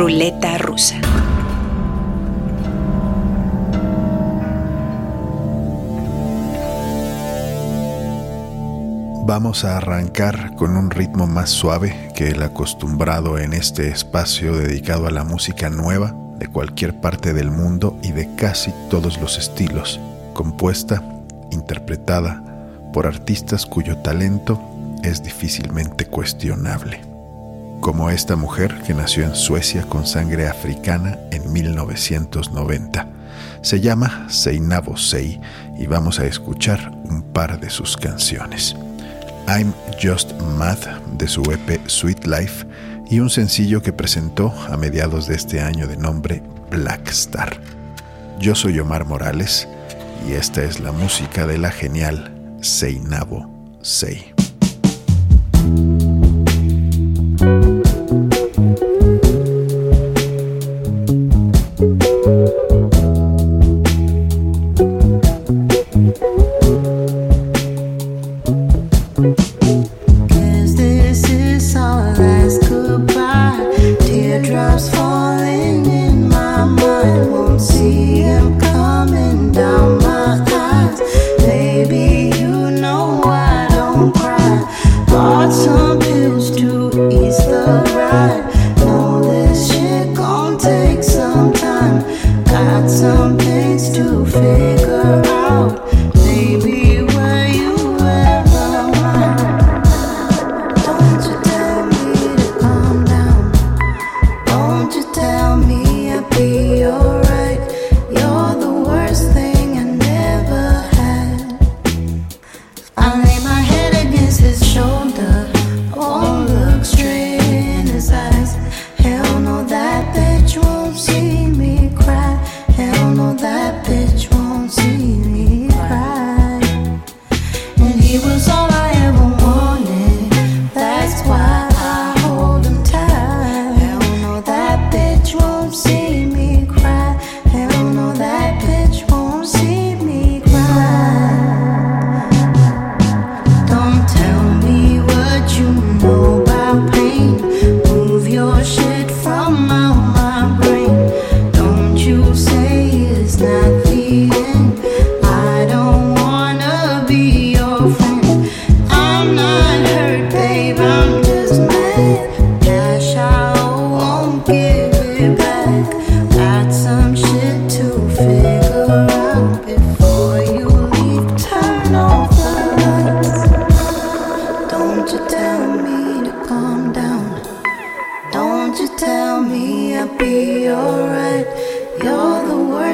Ruleta rusa. Vamos a arrancar con un ritmo más suave que el acostumbrado en este espacio dedicado a la música nueva de cualquier parte del mundo y de casi todos los estilos, compuesta, interpretada por artistas cuyo talento es difícilmente cuestionable. Como esta mujer que nació en Suecia con sangre africana en 1990. Se llama Seinabo Sei y vamos a escuchar un par de sus canciones. I'm Just Mad de su EP Sweet Life y un sencillo que presentó a mediados de este año de nombre Black Star. Yo soy Omar Morales y esta es la música de la genial Seinabo Sei.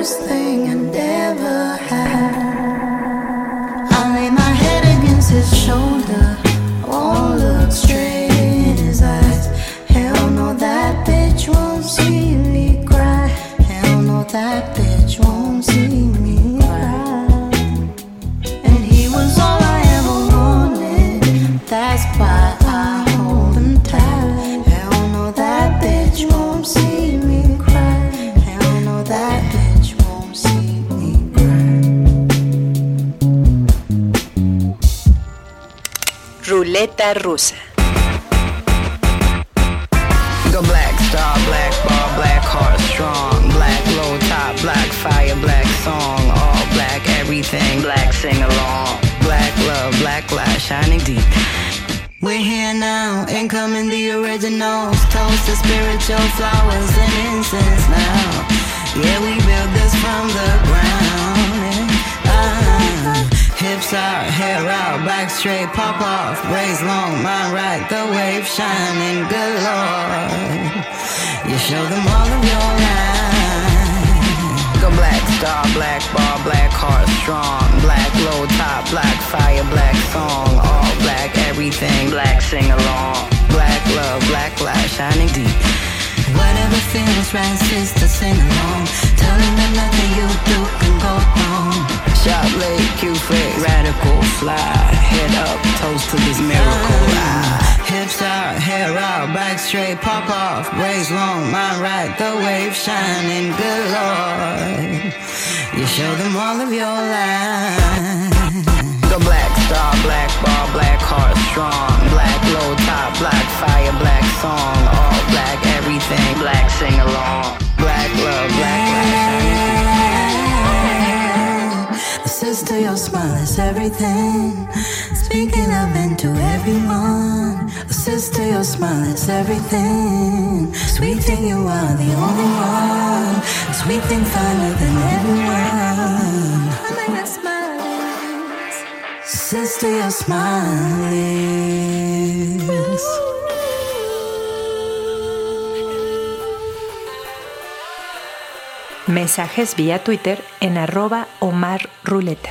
first thing. Rusa. Go black star, black ball, black heart strong, black low top, black fire, black song, all black everything, black sing along, black love, black light shining deep. We're here now, incoming the originals, toast the spiritual flowers and incense now. Yeah, we built this from the ground. Hips out, hair out, back straight, pop off, braids long, mind right, the wave shining galore. You show them all of your light. Go black star, black ball, black heart strong, black low top, black fire, black song, all black everything, black sing along, black love, black light shining deep. Whatever feels right, sister, sing along. Telling them nothing you do can go wrong. Shop radical, fly, head up, toast to this miracle. Ah. Hips out, hair out, back straight, pop off, braids long, mind right, the wave shining galore. You show them all of your light. Go black star, black ball, black heart strong, black low top, black fire, black song, all black everything everything. Black sing along. Black love, black life. Sister, your smile is everything. Speaking of into everyone. Sister, your smile is everything. Sweet thing, you are the only one. Sweet thing, finer than everyone. Sister, your smile is. Mensajes vía Twitter en arroba Omar Ruleta.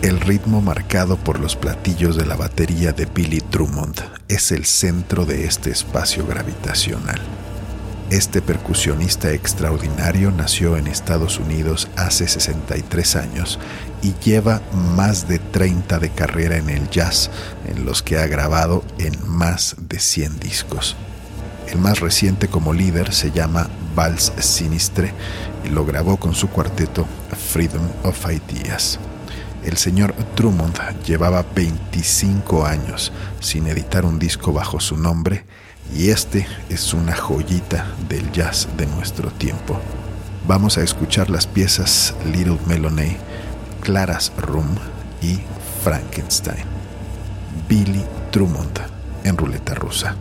El ritmo marcado por los platillos de la batería de Billy Drummond es el centro de este espacio gravitacional. Este percusionista extraordinario nació en Estados Unidos hace 63 años y lleva más de 30 de carrera en el jazz, en los que ha grabado en más de 100 discos. El más reciente como líder se llama Vals Sinistre y lo grabó con su cuarteto Freedom of Ideas. El señor Drummond llevaba 25 años sin editar un disco bajo su nombre y este es una joyita del jazz de nuestro tiempo. Vamos a escuchar las piezas Little Melanie, Clara's Room y Frankenstein. Billy Drummond en ruleta rusa.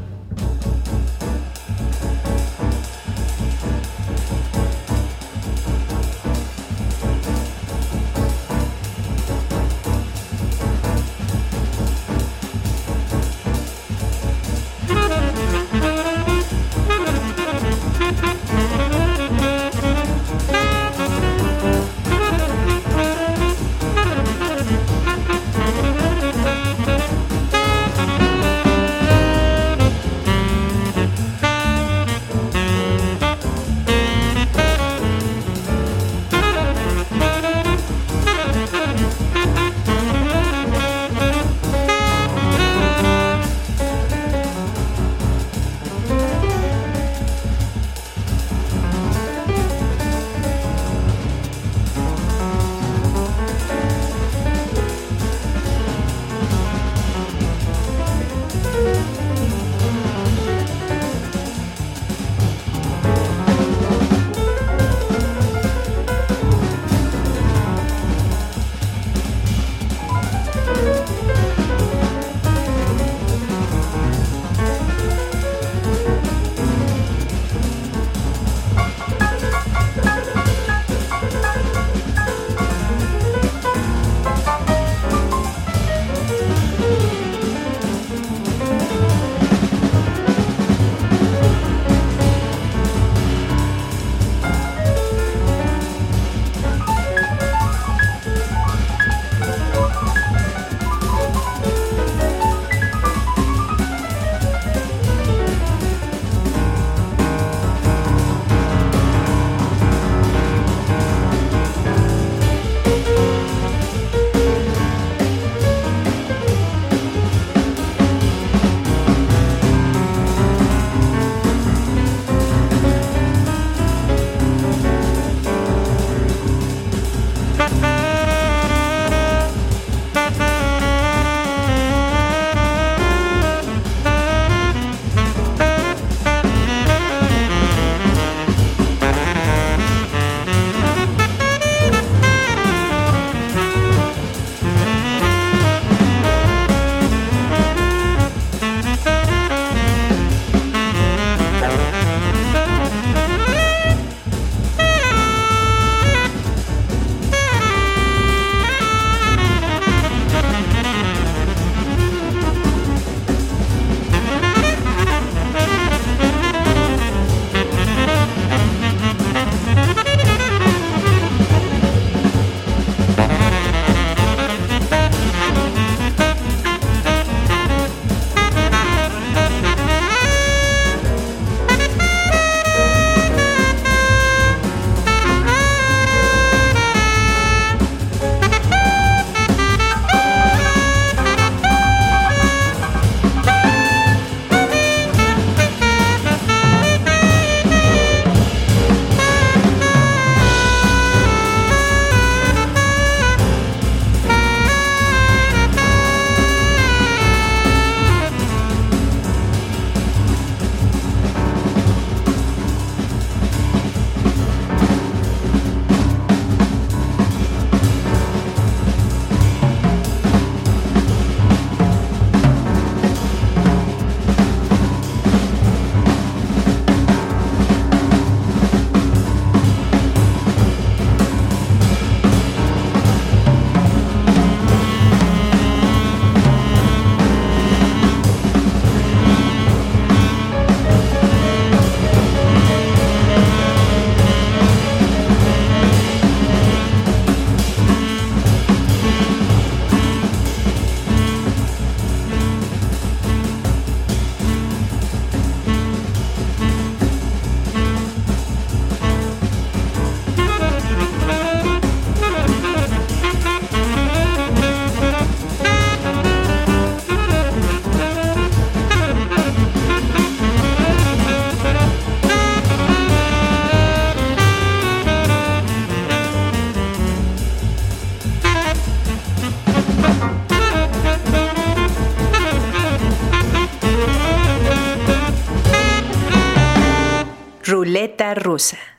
Rusa.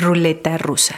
Ruleta Rusa.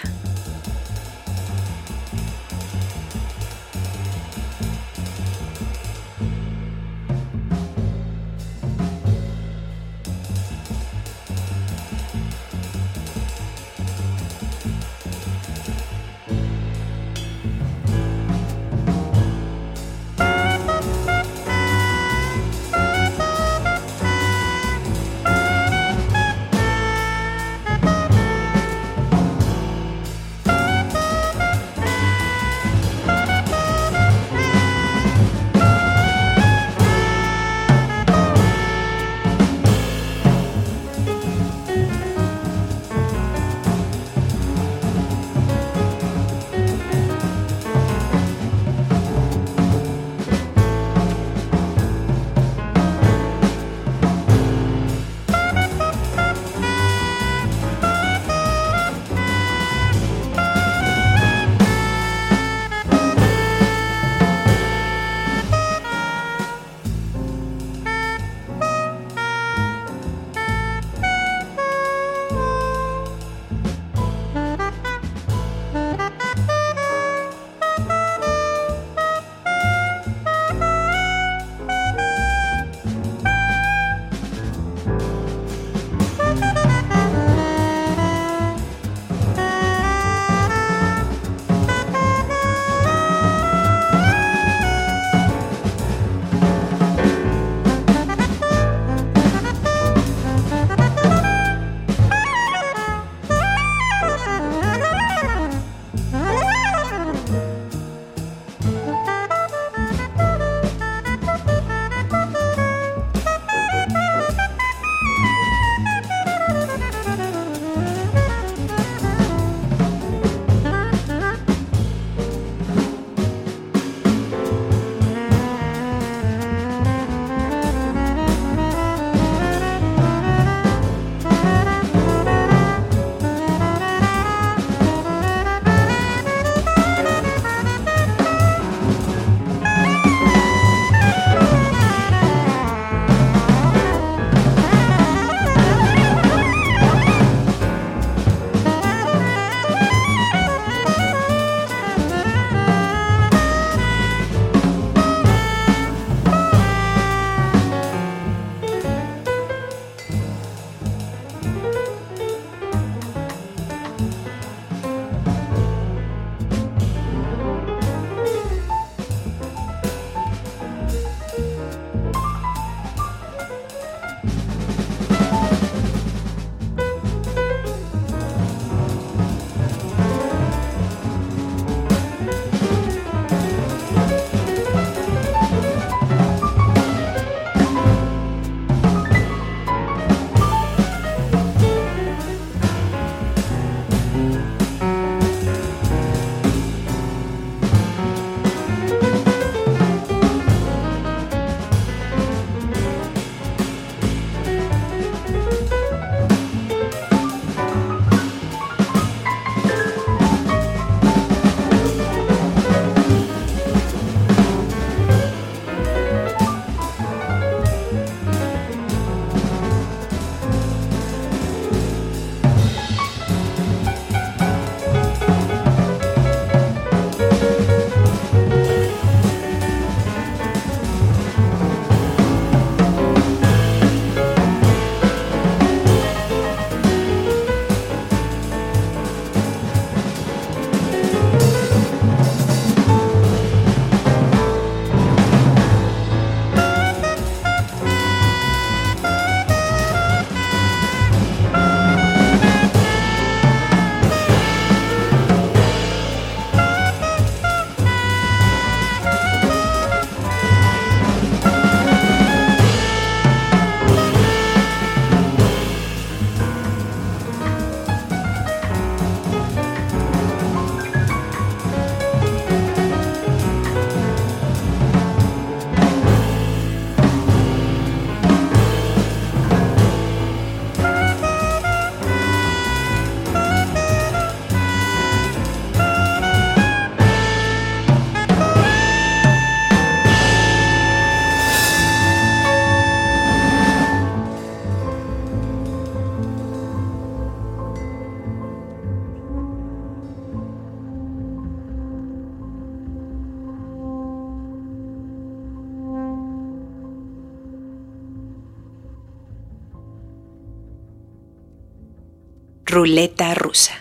Ruleta Rusa.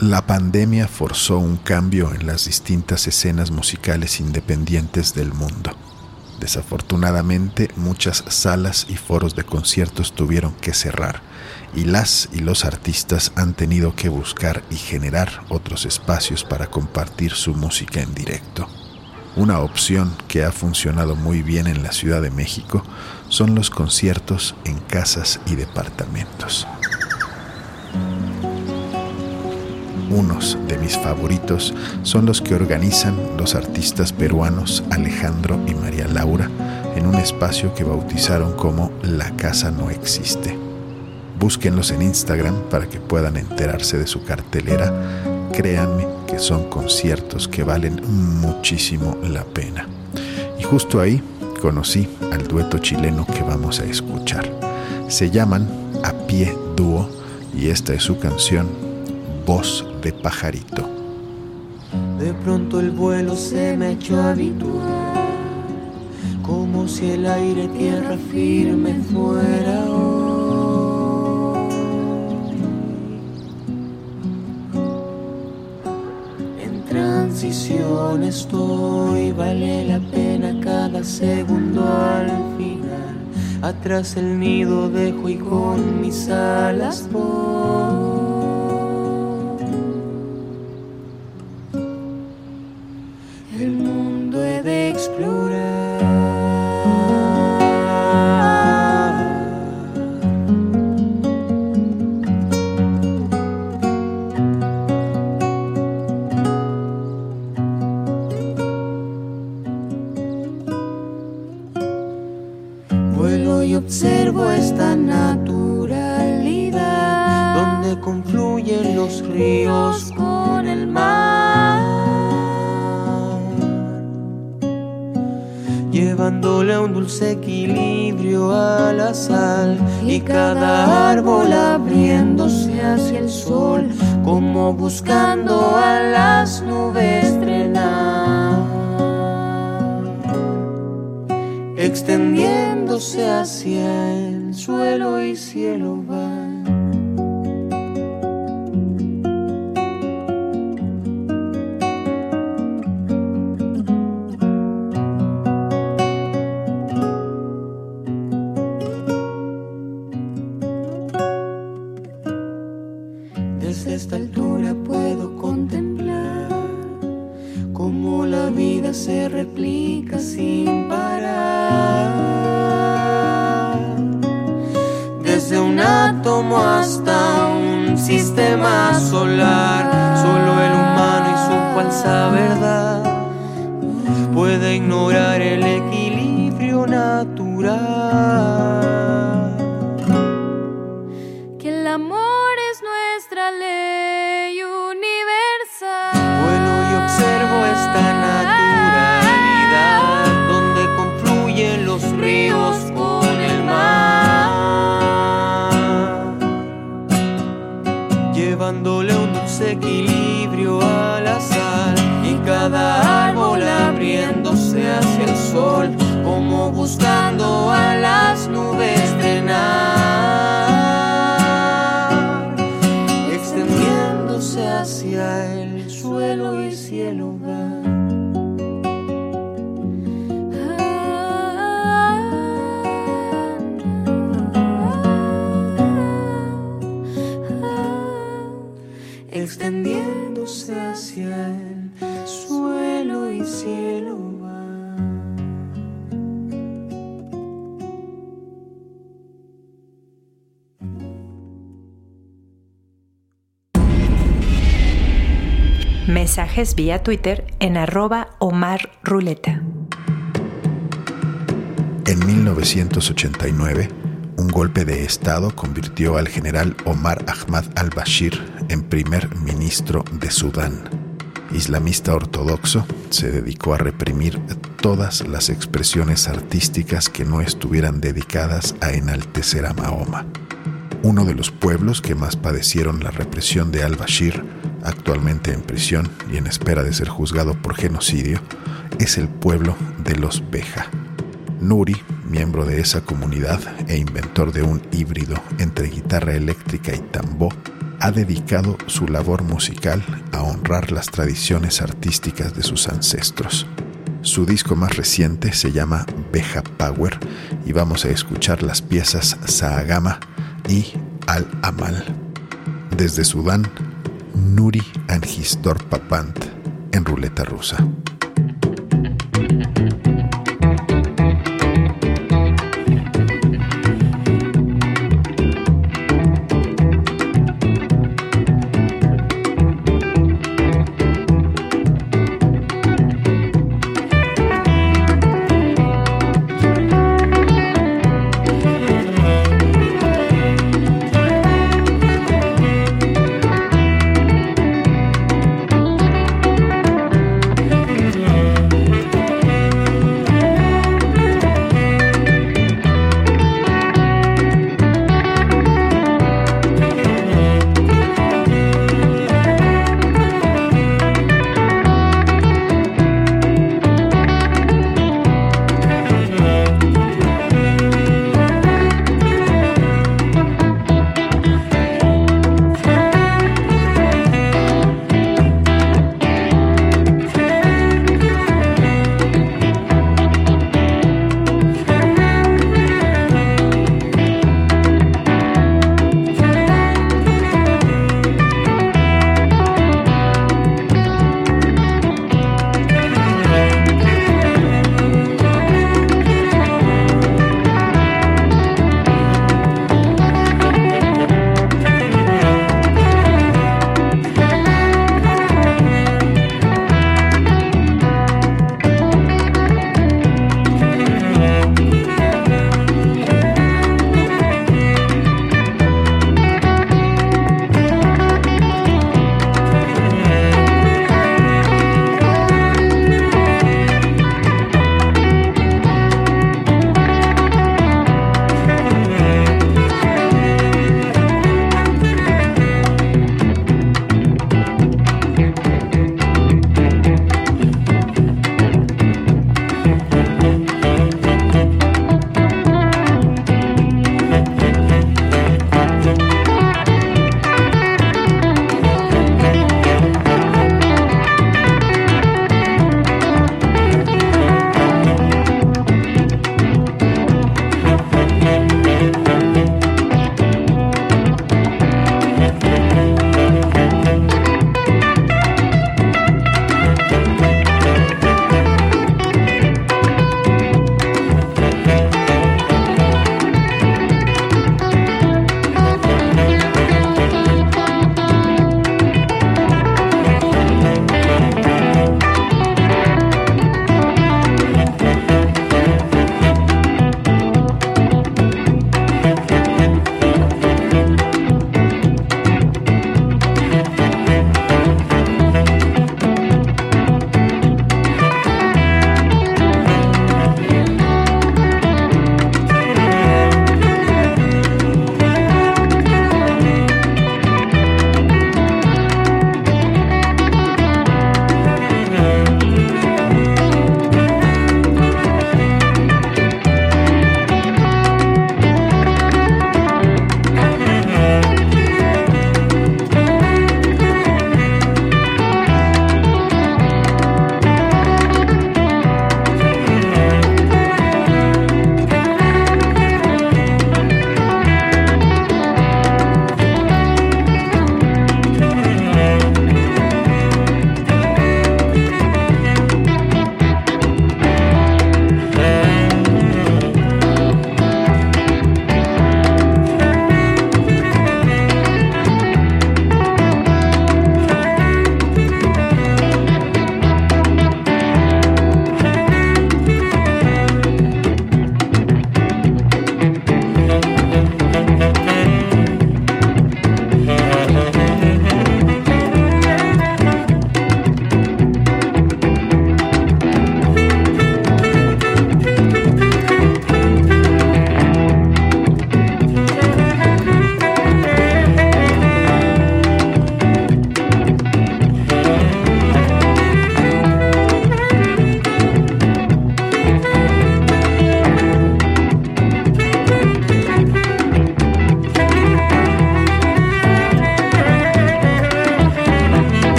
La pandemia forzó un cambio en las distintas escenas musicales independientes del mundo. Desafortunadamente, muchas salas y foros de conciertos tuvieron que cerrar y las y los artistas han tenido que buscar y generar otros espacios para compartir su música en directo. Una opción que ha funcionado muy bien en la Ciudad de México son los conciertos en casas y departamentos. Unos de mis favoritos son los que organizan los artistas peruanos Alejandro y María Laura en un espacio que bautizaron como La Casa No Existe. Búsquenlos en Instagram para que puedan enterarse de su cartelera. Créanme que son conciertos que valen muchísimo la pena. Y justo ahí conocí al dueto chileno que vamos a escuchar. Se llaman A Pie Dúo y esta es su canción voz de pajarito. De pronto el vuelo se me echó habitual, como si el aire tierra firme fuera En transición estoy, vale la pena cada segundo al final. Atrás el nido dejo y con mis alas voy. Extendiéndose hacia el suelo y cielo va. Mensajes vía Twitter en arroba Omar Ruleta. En 1989, un golpe de Estado convirtió al general Omar Ahmad al-Bashir en primer ministro de Sudán. Islamista ortodoxo, se dedicó a reprimir todas las expresiones artísticas que no estuvieran dedicadas a enaltecer a Mahoma. Uno de los pueblos que más padecieron la represión de al-Bashir actualmente en prisión y en espera de ser juzgado por genocidio, es el pueblo de los Beja. Nuri miembro de esa comunidad e inventor de un híbrido entre guitarra eléctrica y tambor, ha dedicado su labor musical a honrar las tradiciones artísticas de sus ancestros. Su disco más reciente se llama Beja Power y vamos a escuchar las piezas Sahagama y Al Amal. Desde Sudán, Nuri and his Papant en ruleta rusa.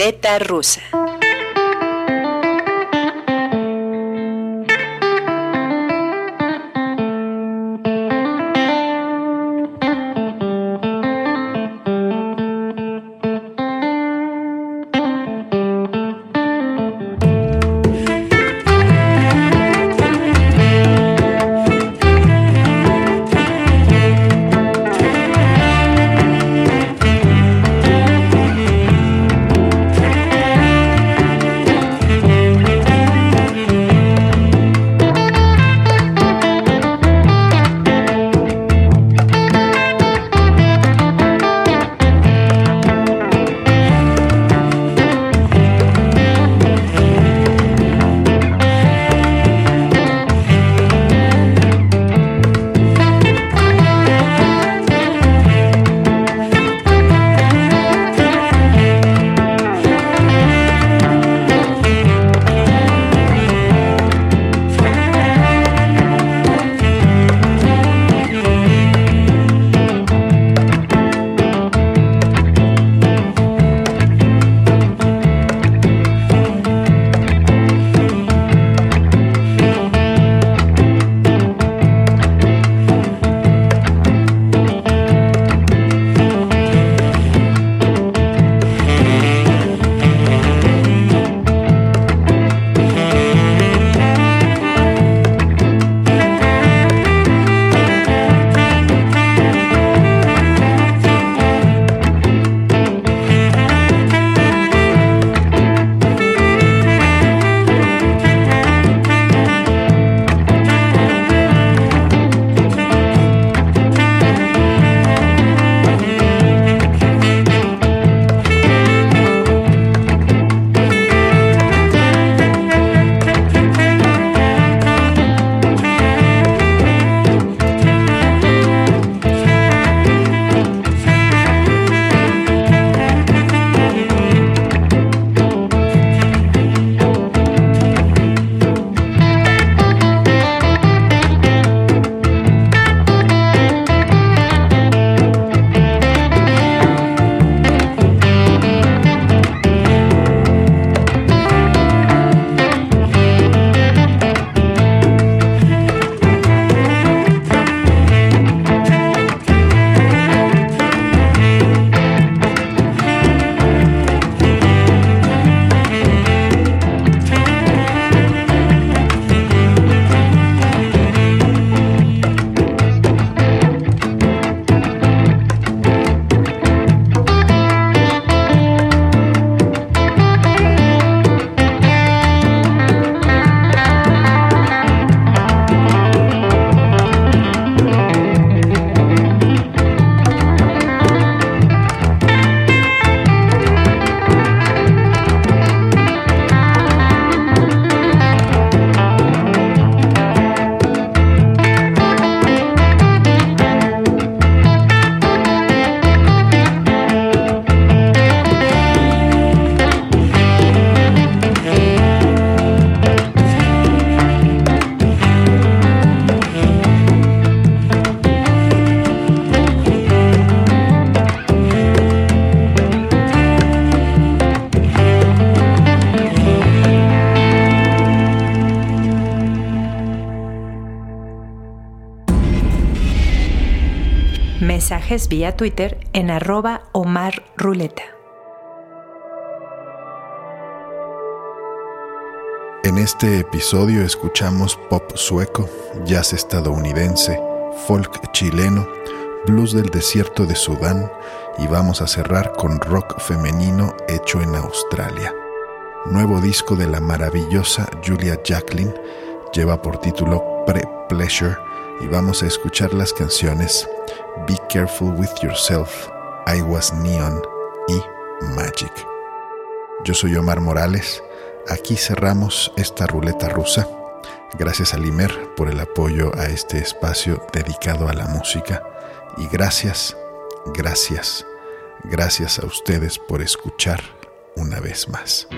Ruleta rusa. Vía Twitter en arroba. En este episodio escuchamos pop sueco, jazz estadounidense, folk chileno, blues del desierto de Sudán y vamos a cerrar con rock femenino hecho en Australia. Nuevo disco de la maravillosa Julia Jacqueline lleva por título Pre-Pleasure y vamos a escuchar las canciones Careful with Yourself, I Was Neon y Magic. Yo soy Omar Morales, aquí cerramos esta ruleta rusa. Gracias a Limer por el apoyo a este espacio dedicado a la música y gracias, gracias, gracias a ustedes por escuchar una vez más.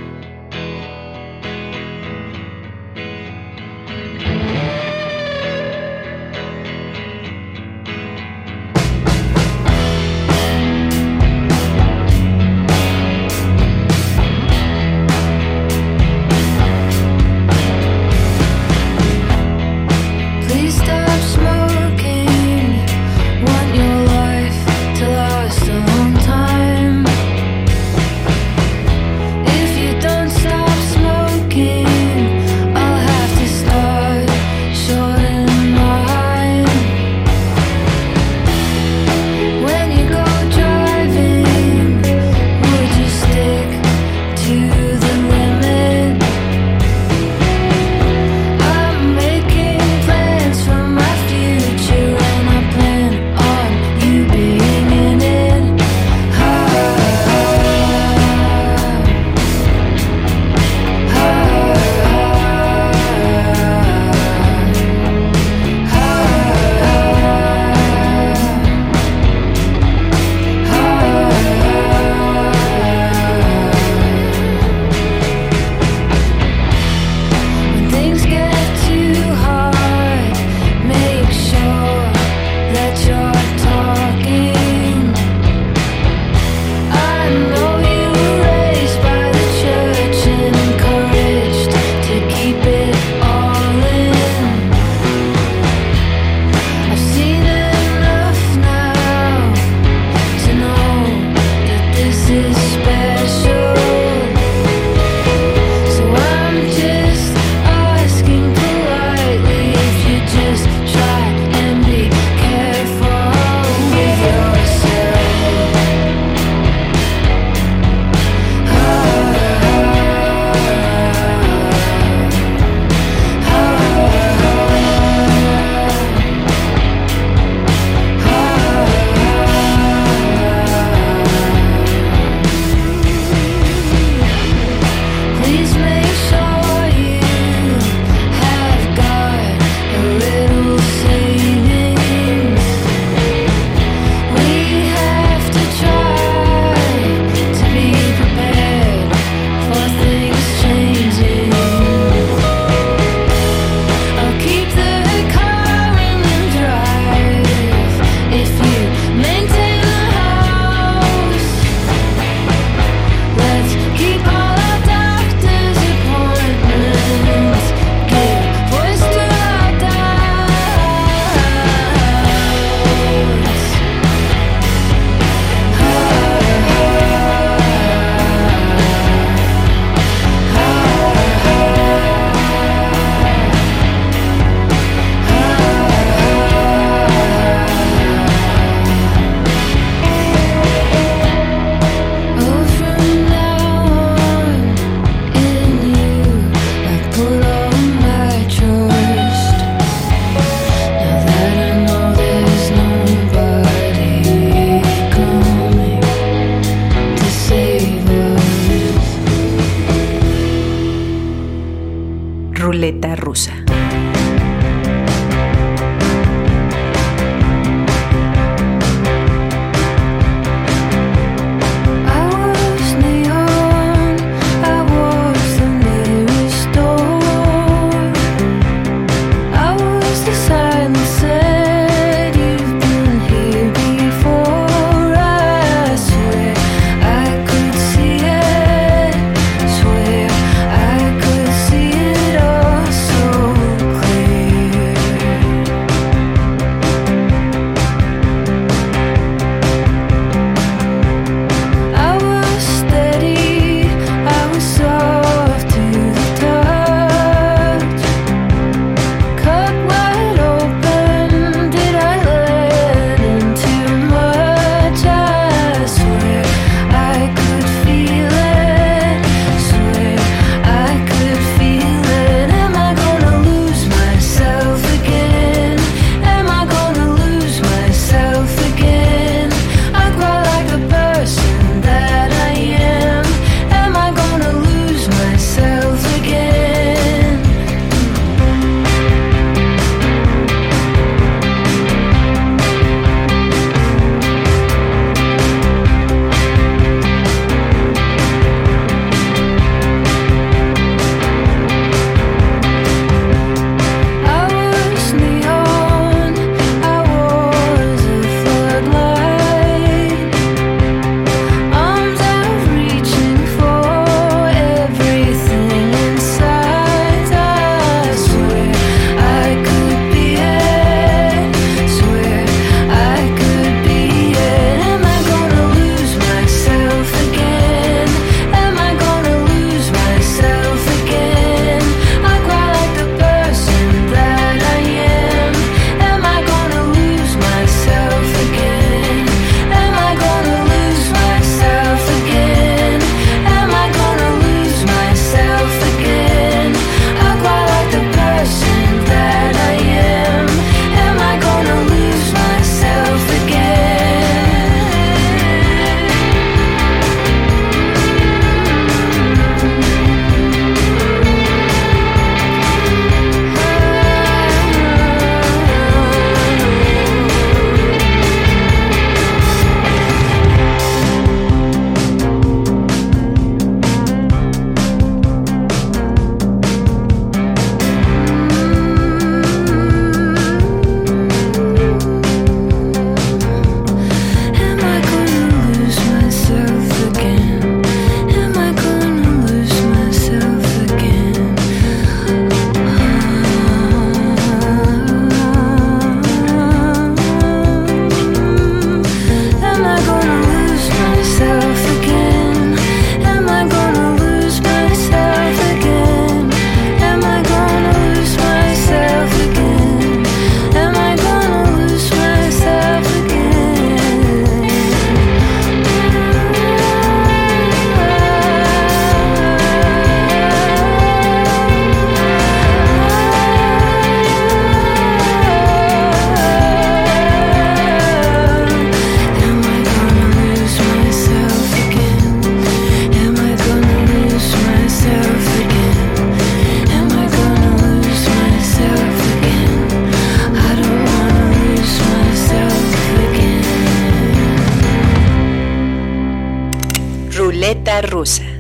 Ruleta rusa.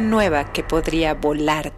Nueva que podría cabeza.